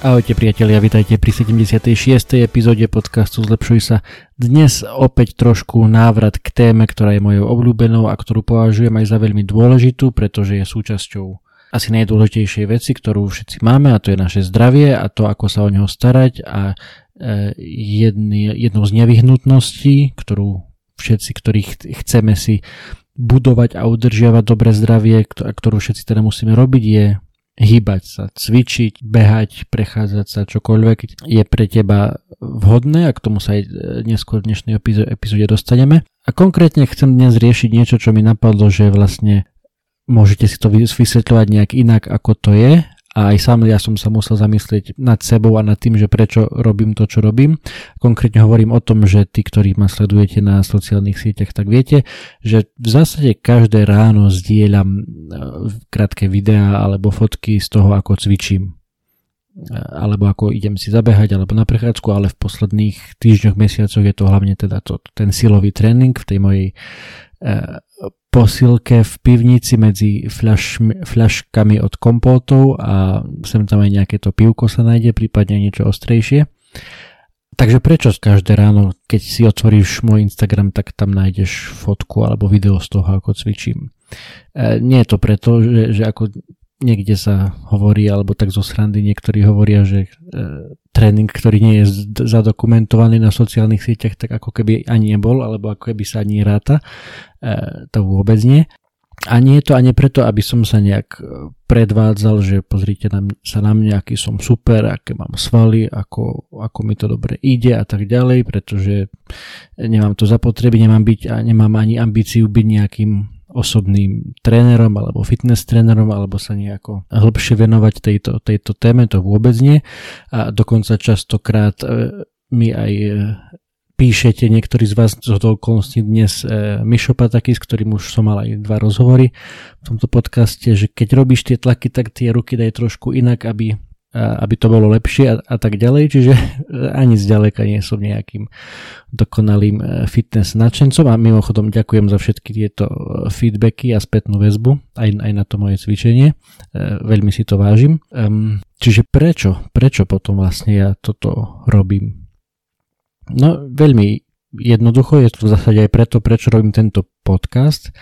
Ahojte priatelia, vitajte pri 76. epizóde podcastu Zlepšuj sa. Dnes opäť trošku návrat k téme, ktorá je mojou obľúbenou a ktorú považujem aj za veľmi dôležitú, pretože je súčasťou asi najdôležitejšej veci, ktorú všetci máme a to je naše zdravie a to, ako sa o neho starať a e, jedný, jednou z nevyhnutností, ktorú všetci, ktorí chceme si budovať a udržiavať dobré zdravie, ktorú všetci teda musíme robiť, je hýbať sa, cvičiť, behať, prechádzať sa, čokoľvek je pre teba vhodné a k tomu sa aj e, neskôr v dnešnej epizóde dostaneme. A konkrétne chcem dnes riešiť niečo, čo mi napadlo, že vlastne môžete si to vysvetľovať nejak inak, ako to je a aj sám ja som sa musel zamyslieť nad sebou a nad tým, že prečo robím to, čo robím. Konkrétne hovorím o tom, že tí, ktorí ma sledujete na sociálnych sieťach, tak viete, že v zásade každé ráno zdieľam e, krátke videá alebo fotky z toho, ako cvičím e, alebo ako idem si zabehať alebo na prechádzku, ale v posledných týždňoch, mesiacoch je to hlavne teda to, ten silový tréning v tej mojej e, posilke v pivnici medzi fľaš, fľaškami od kompótov a sem tam aj nejaké to pivko sa nájde, prípadne niečo ostrejšie. Takže prečo každé ráno, keď si otvoríš môj Instagram, tak tam nájdeš fotku alebo video z toho, ako cvičím. E, nie je to preto, že, že ako niekde sa hovorí, alebo tak zo srandy niektorí hovoria, že e, tréning, ktorý nie je zadokumentovaný na sociálnych sieťach, tak ako keby ani nebol, alebo ako keby sa ani ráta. E, to vôbec nie. A nie je to ani preto, aby som sa nejak e, predvádzal, že pozrite na, sa na mňa, aký som super, aké mám svaly, ako, ako mi to dobre ide a tak ďalej, pretože nemám to zapotreby, nemám byť a nemám ani ambíciu byť nejakým osobným trénerom alebo fitness trénerom alebo sa nejako hĺbšie venovať tejto, tejto téme, to vôbec nie. A dokonca častokrát e, mi aj e, píšete niektorí z vás z okolností dnes e, Mišo Pataky, s ktorým už som mal aj dva rozhovory v tomto podcaste, že keď robíš tie tlaky, tak tie ruky daj trošku inak, aby aby to bolo lepšie a, a tak ďalej, čiže ani zďaleka nie som nejakým dokonalým e, fitness nadšencom a mimochodom ďakujem za všetky tieto e, feedbacky a spätnú väzbu aj, aj na to moje cvičenie, e, veľmi si to vážim. Čiže prečo, prečo potom vlastne ja toto robím? No veľmi jednoducho, je to v zásade aj preto, prečo robím tento podcast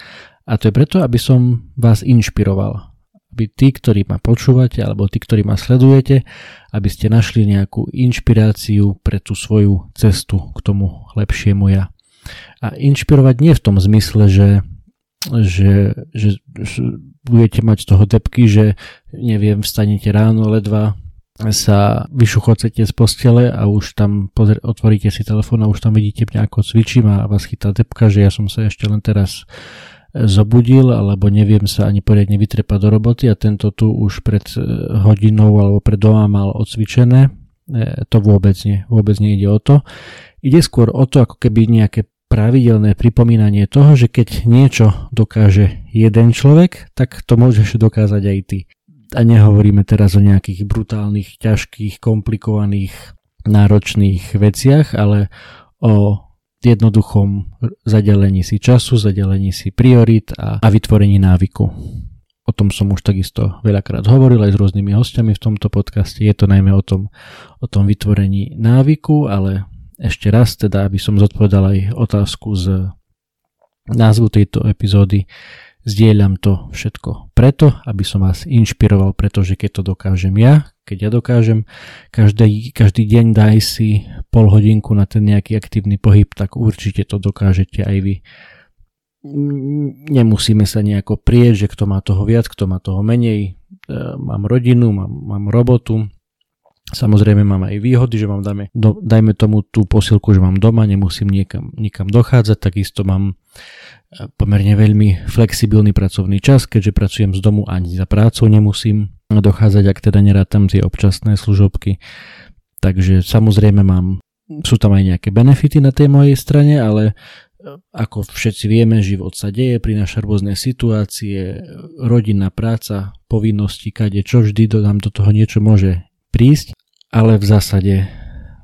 a to je preto, aby som vás inšpiroval aby tí, ktorí ma počúvate alebo tí, ktorí ma sledujete, aby ste našli nejakú inšpiráciu pre tú svoju cestu k tomu lepšiemu ja. A inšpirovať nie v tom zmysle, že, že, že, že budete mať z toho depky, že neviem, vstanete ráno ledva sa vyšuchocete z postele a už tam pozr- otvoríte si telefón a už tam vidíte mňa ako cvičím a vás chytá depka, že ja som sa ešte len teraz zobudil alebo neviem sa ani poriadne vytrepať do roboty a tento tu už pred e, hodinou alebo pred doma mal odcvičené. E, to vôbec nie, vôbec nejde o to. Ide skôr o to, ako keby nejaké pravidelné pripomínanie toho, že keď niečo dokáže jeden človek, tak to môžeš dokázať aj ty. A nehovoríme teraz o nejakých brutálnych, ťažkých, komplikovaných, náročných veciach, ale o jednoduchom zadelení si času, zadelení si priorit a, a vytvorení návyku. O tom som už takisto veľakrát hovoril aj s rôznymi hostiami v tomto podcaste. Je to najmä o tom, o tom vytvorení návyku, ale ešte raz teda, aby som zodpovedal aj otázku z názvu tejto epizódy, Zdieľam to všetko preto, aby som vás inšpiroval, pretože keď to dokážem ja, keď ja dokážem každý, každý deň daj si pol hodinku na ten nejaký aktívny pohyb, tak určite to dokážete aj vy. Nemusíme sa nejako prieť, že kto má toho viac, kto má toho menej. E, mám rodinu, mám, mám robotu, Samozrejme mám aj výhody, že mám dajme, do, dajme tomu tú posilku, že mám doma, nemusím niekam, nikam dochádzať, takisto mám pomerne veľmi flexibilný pracovný čas, keďže pracujem z domu ani za prácu nemusím dochádzať, ak teda nerátam tie občasné služobky. Takže samozrejme mám, sú tam aj nejaké benefity na tej mojej strane, ale e, ako všetci vieme, život sa deje, prináša rôzne situácie, rodinná práca, povinnosti, kade čo vždy do, nám do toho niečo môže prísť, ale v zásade,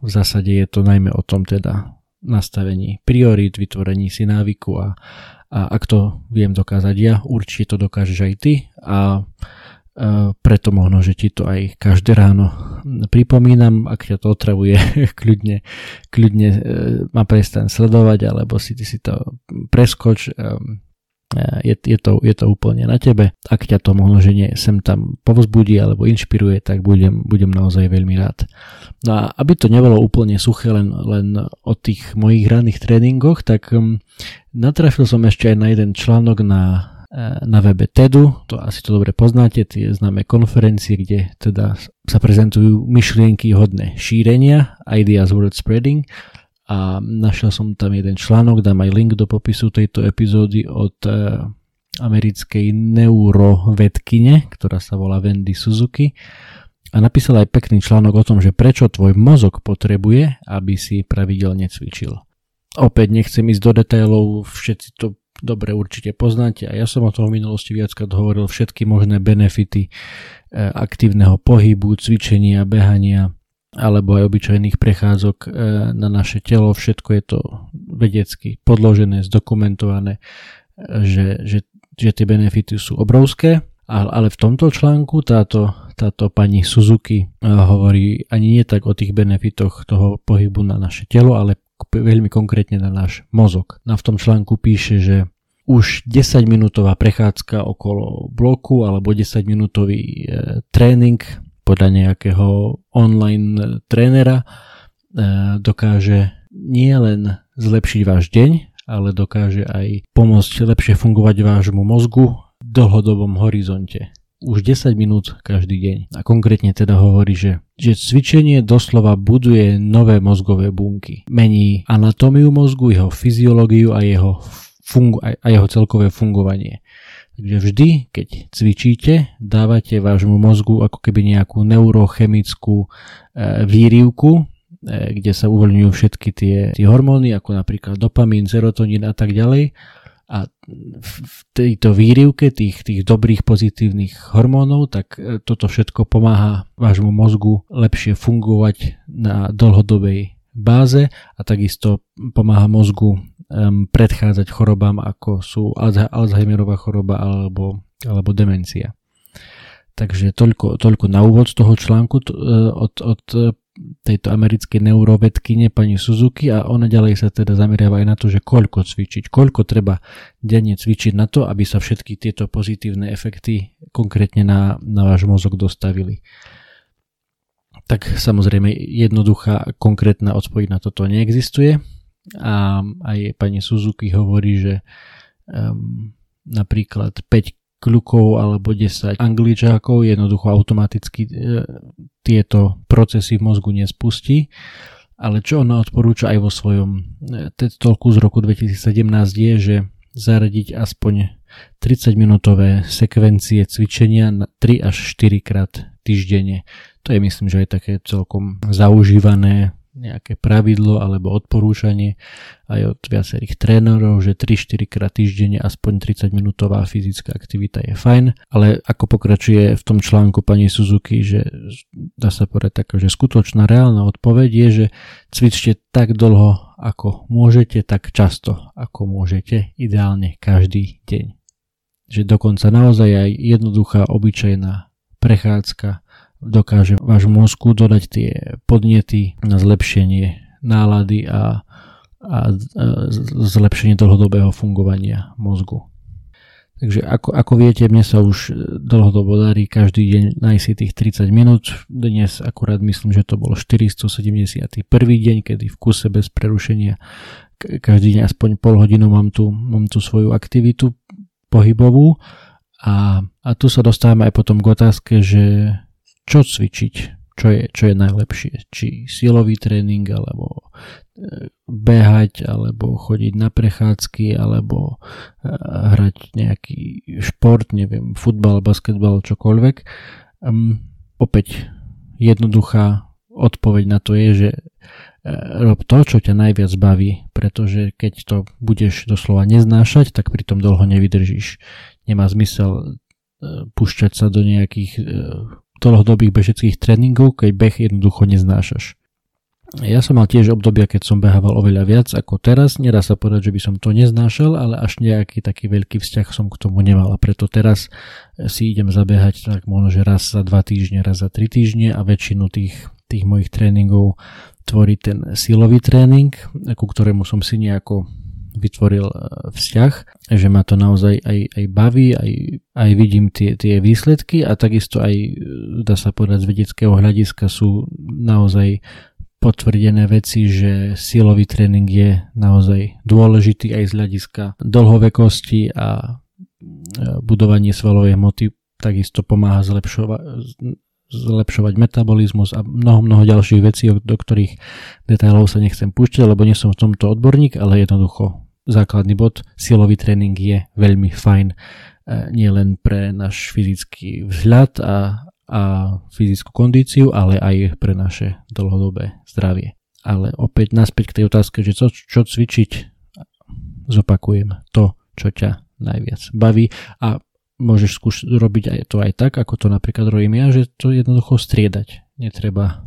v zásade je to najmä o tom teda nastavení priorít, vytvorení si návyku a, a ak to viem dokázať ja, určite to dokážeš aj ty a preto možno, že ti to aj každé ráno pripomínam, ak ťa to otravuje, kľudne, kľudne e, ma prestaň sledovať, alebo si ty si to preskoč, je, je, to, je to úplne na tebe. Ak ťa to možno, že nie, sem tam povzbudí alebo inšpiruje, tak budem, budem naozaj veľmi rád. No a aby to nebolo úplne suché len, len o tých mojich ranných tréningoch, tak um, natrafil som ešte aj na jeden článok na, eh, na webe TEDu, to asi to dobre poznáte, tie známe konferencie, kde teda sa prezentujú myšlienky hodné šírenia, ideas worth spreading a našiel som tam jeden článok, dám aj link do popisu tejto epizódy od e, americkej neurovedkine, ktorá sa volá Wendy Suzuki a napísala aj pekný článok o tom, že prečo tvoj mozog potrebuje, aby si pravidelne cvičil. Opäť nechcem ísť do detailov, všetci to dobre určite poznáte a ja som o tom v minulosti viackrát hovoril všetky možné benefity e, aktívneho pohybu, cvičenia, behania, alebo aj obyčajných prechádzok e, na naše telo. Všetko je to vedecky podložené, zdokumentované, e, že, že, že tie benefity sú obrovské. Ale v tomto článku táto, táto pani Suzuki e, hovorí ani nie tak o tých benefitoch toho pohybu na naše telo, ale veľmi konkrétne na náš mozog. Na v tom článku píše, že už 10 minútová prechádzka okolo bloku alebo 10 minútový tréning podľa nejakého online trénera e, dokáže nielen zlepšiť váš deň, ale dokáže aj pomôcť lepšie fungovať vášmu mozgu v dlhodobom horizonte. Už 10 minút každý deň. A konkrétne teda hovorí, že, že cvičenie doslova buduje nové mozgové bunky. Mení anatómiu mozgu, jeho fyziológiu a jeho, fungu- a jeho celkové fungovanie. Takže vždy, keď cvičíte, dávate vášmu mozgu ako keby nejakú neurochemickú e, výrivku, e, kde sa uvoľňujú všetky tie, tie hormóny, ako napríklad dopamín, serotonín a tak ďalej. A v tejto výrivke tých, tých dobrých pozitívnych hormónov, tak e, toto všetko pomáha vášmu mozgu lepšie fungovať na dlhodobej báze a takisto pomáha mozgu um, predchádzať chorobám ako sú Alzheimerová choroba alebo, alebo demencia. Takže toľko, toľko na úvod toho článku t- e, od, od e, tejto americkej neurovedkyne pani Suzuki a ona ďalej sa teda zameriava aj na to, že koľko cvičiť, koľko treba denne cvičiť na to, aby sa všetky tieto pozitívne efekty konkrétne na, na váš mozog dostavili. Tak samozrejme jednoduchá konkrétna odpoveď na toto neexistuje, a aj pani Suzuki hovorí, že um, napríklad 5 kľukov alebo 10 angličákov jednoducho automaticky e, tieto procesy v mozgu nespustí. Ale čo ona odporúča aj vo svojom e, TED Talku z roku 2017 je, že zaradiť aspoň 30 minútové sekvencie cvičenia na 3 až 4 krát týždenne. To je myslím, že aj také celkom zaužívané nejaké pravidlo alebo odporúčanie aj od viacerých trénerov, že 3-4 krát týždenne aspoň 30 minútová fyzická aktivita je fajn, ale ako pokračuje v tom článku pani Suzuki, že dá sa povedať taká, že skutočná reálna odpoveď je, že cvičte tak dlho ako môžete, tak často ako môžete, ideálne každý deň. Že dokonca naozaj aj jednoduchá, obyčajná prechádzka dokáže váš mozgu dodať tie podnety na zlepšenie nálady a, a zlepšenie dlhodobého fungovania mozgu. Takže ako, ako viete, mne sa už dlhodobo darí každý deň nájsť tých 30 minút. Dnes akurát myslím, že to bol 471. deň, kedy v kuse bez prerušenia každý deň aspoň pol hodinu mám tu, mám tu svoju aktivitu pohybovú a, a tu sa dostávame aj potom k otázke, že čo cvičiť, čo je, čo je najlepšie. Či silový tréning, alebo e, behať, alebo chodiť na prechádzky, alebo e, hrať nejaký šport, neviem, futbal, basketbal, čokoľvek. Um, opäť jednoduchá odpoveď na to je, že e, rob to, čo ťa najviac baví, pretože keď to budeš doslova neznášať, tak pri tom dlho nevydržíš. Nemá zmysel púšťať sa do nejakých dlhodobých bežeckých tréningov, keď beh jednoducho neznášaš. Ja som mal tiež obdobia, keď som behával oveľa viac ako teraz. Nedá sa povedať, že by som to neznášal, ale až nejaký taký veľký vzťah som k tomu nemal. A preto teraz si idem zabehať tak možno, že raz za dva týždne, raz za tri týždne a väčšinu tých, tých mojich tréningov tvorí ten silový tréning, ku ktorému som si nejako vytvoril e, vzťah, že ma to naozaj aj, aj baví, aj, aj vidím tie, tie výsledky a takisto aj, e, dá sa povedať, z vedeckého hľadiska sú naozaj potvrdené veci, že silový tréning je naozaj dôležitý aj z hľadiska dlhovekosti a e, budovanie svalovej hmoty takisto pomáha zlepšovať, zlepšovať metabolizmus a mnoho, mnoho ďalších vecí, do ktorých detailov sa nechcem púšťať, lebo nie som v tomto odborník, ale jednoducho základný bod, silový tréning je veľmi fajn e, nie len pre náš fyzický vzhľad a, a fyzickú kondíciu, ale aj pre naše dlhodobé zdravie. Ale opäť naspäť k tej otázke, že čo, čo cvičiť, zopakujem to, čo ťa najviac baví a môžeš skúšať robiť aj to aj tak, ako to napríklad robím ja, že to jednoducho striedať. Netreba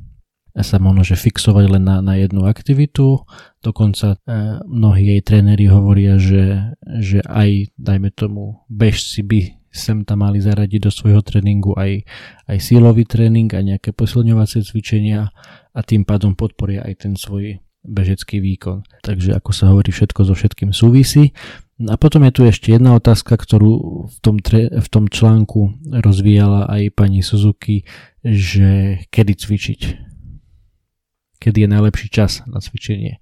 sa možno že fixovať len na, na jednu aktivitu. Dokonca e, mnohí jej tréneri hovoria, že, že aj, dajme tomu, bežci by sem tam mali zaradiť do svojho tréningu aj, aj sílový tréning a nejaké posilňovacie cvičenia a tým pádom podporia aj ten svoj bežecký výkon. Takže ako sa hovorí, všetko so všetkým súvisí. A potom je tu ešte jedna otázka, ktorú v tom, tre, v tom článku rozvíjala aj pani Suzuki, že kedy cvičiť kedy je najlepší čas na cvičenie.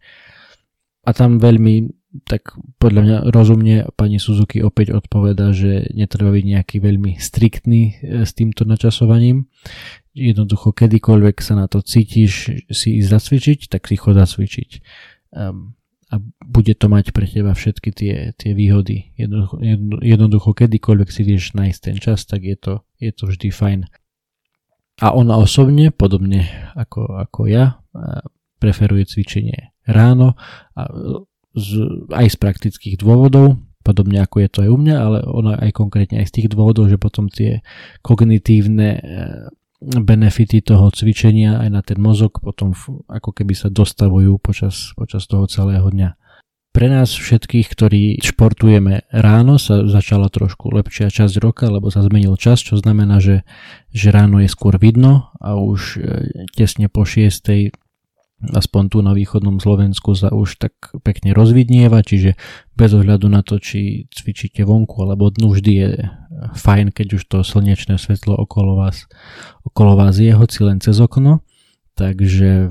A tam veľmi, tak podľa mňa rozumne pani Suzuki opäť odpoveda, že netreba byť nejaký veľmi striktný e, s týmto načasovaním. Jednoducho, kedykoľvek sa na to cítiš si ísť zacvičiť, tak si chod zacvičiť. Um, a bude to mať pre teba všetky tie, tie výhody. Jednoducho, jednoducho, kedykoľvek si vieš nájsť ten čas, tak je to, je to vždy fajn. A ona osobne, podobne ako, ako ja, preferuje cvičenie ráno a z, aj z praktických dôvodov, podobne ako je to aj u mňa, ale ona aj konkrétne aj z tých dôvodov, že potom tie kognitívne e, benefity toho cvičenia aj na ten mozog potom ako keby sa dostavujú počas, počas toho celého dňa. Pre nás všetkých, ktorí športujeme ráno, sa začala trošku lepšia časť roka, lebo sa zmenil čas, čo znamená, že, že ráno je skôr vidno a už e, tesne po 6 aspoň tu na východnom Slovensku sa už tak pekne rozvidnieva, čiže bez ohľadu na to, či cvičíte vonku alebo dnu, vždy je fajn, keď už to slnečné svetlo okolo vás, okolo vás je, hoci len cez okno. Takže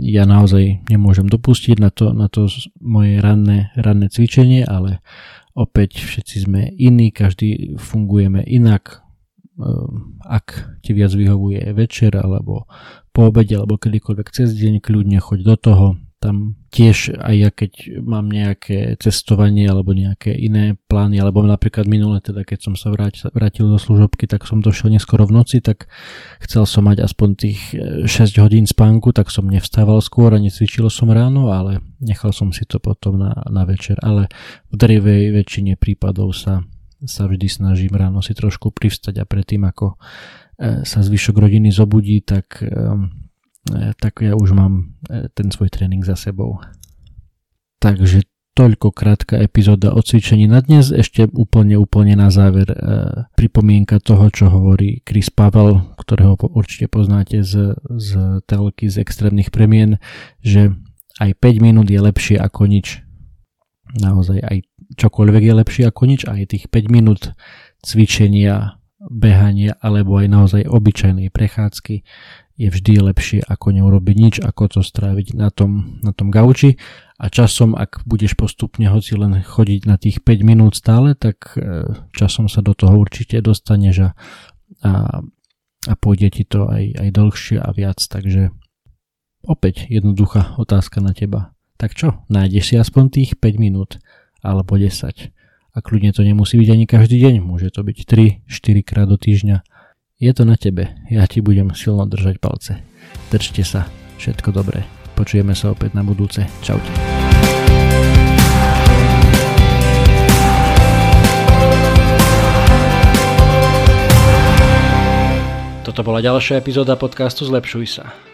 ja naozaj nemôžem dopustiť na to, na to moje ranné, ranné cvičenie, ale opäť všetci sme iní, každý fungujeme inak, ak ti viac vyhovuje večer alebo po obede alebo kedykoľvek cez deň, kľudne choď do toho, tam tiež aj ja keď mám nejaké cestovanie alebo nejaké iné plány, alebo napríklad minule, teda keď som sa vrátil, vrátil do služobky, tak som došiel neskoro v noci, tak chcel som mať aspoň tých 6 e, hodín spánku, tak som nevstával skôr a necvičil som ráno, ale nechal som si to potom na, na večer, ale v drevej väčšine prípadov sa, sa vždy snažím ráno si trošku privstať a predtým ako e, sa zvyšok rodiny zobudí, tak E, tak ja už mám e, ten svoj tréning za sebou. Takže toľko krátka epizóda o cvičení na dnes. Ešte úplne, úplne na záver e, pripomienka toho, čo hovorí Chris Pavel, ktorého určite poznáte z, z telky z extrémnych premien, že aj 5 minút je lepšie ako nič. Naozaj aj čokoľvek je lepšie ako nič, aj tých 5 minút cvičenia, behania alebo aj naozaj obyčajnej prechádzky je vždy lepšie ako neurobiť nič, ako to stráviť na tom, na tom gauči. A časom, ak budeš postupne hoci len chodiť na tých 5 minút stále, tak e, časom sa do toho určite dostaneš a, a, a pôjde ti to aj, aj dlhšie a viac, takže opäť jednoduchá otázka na teba. Tak čo, nájdeš si aspoň tých 5 minút alebo 10 a kľudne to nemusí byť ani každý deň, môže to byť 3-4 krát do týždňa je to na tebe, ja ti budem silno držať palce. Držte sa, všetko dobré. Počujeme sa opäť na budúce. Čaute. Toto bola ďalšia epizóda podcastu Zlepšuj sa.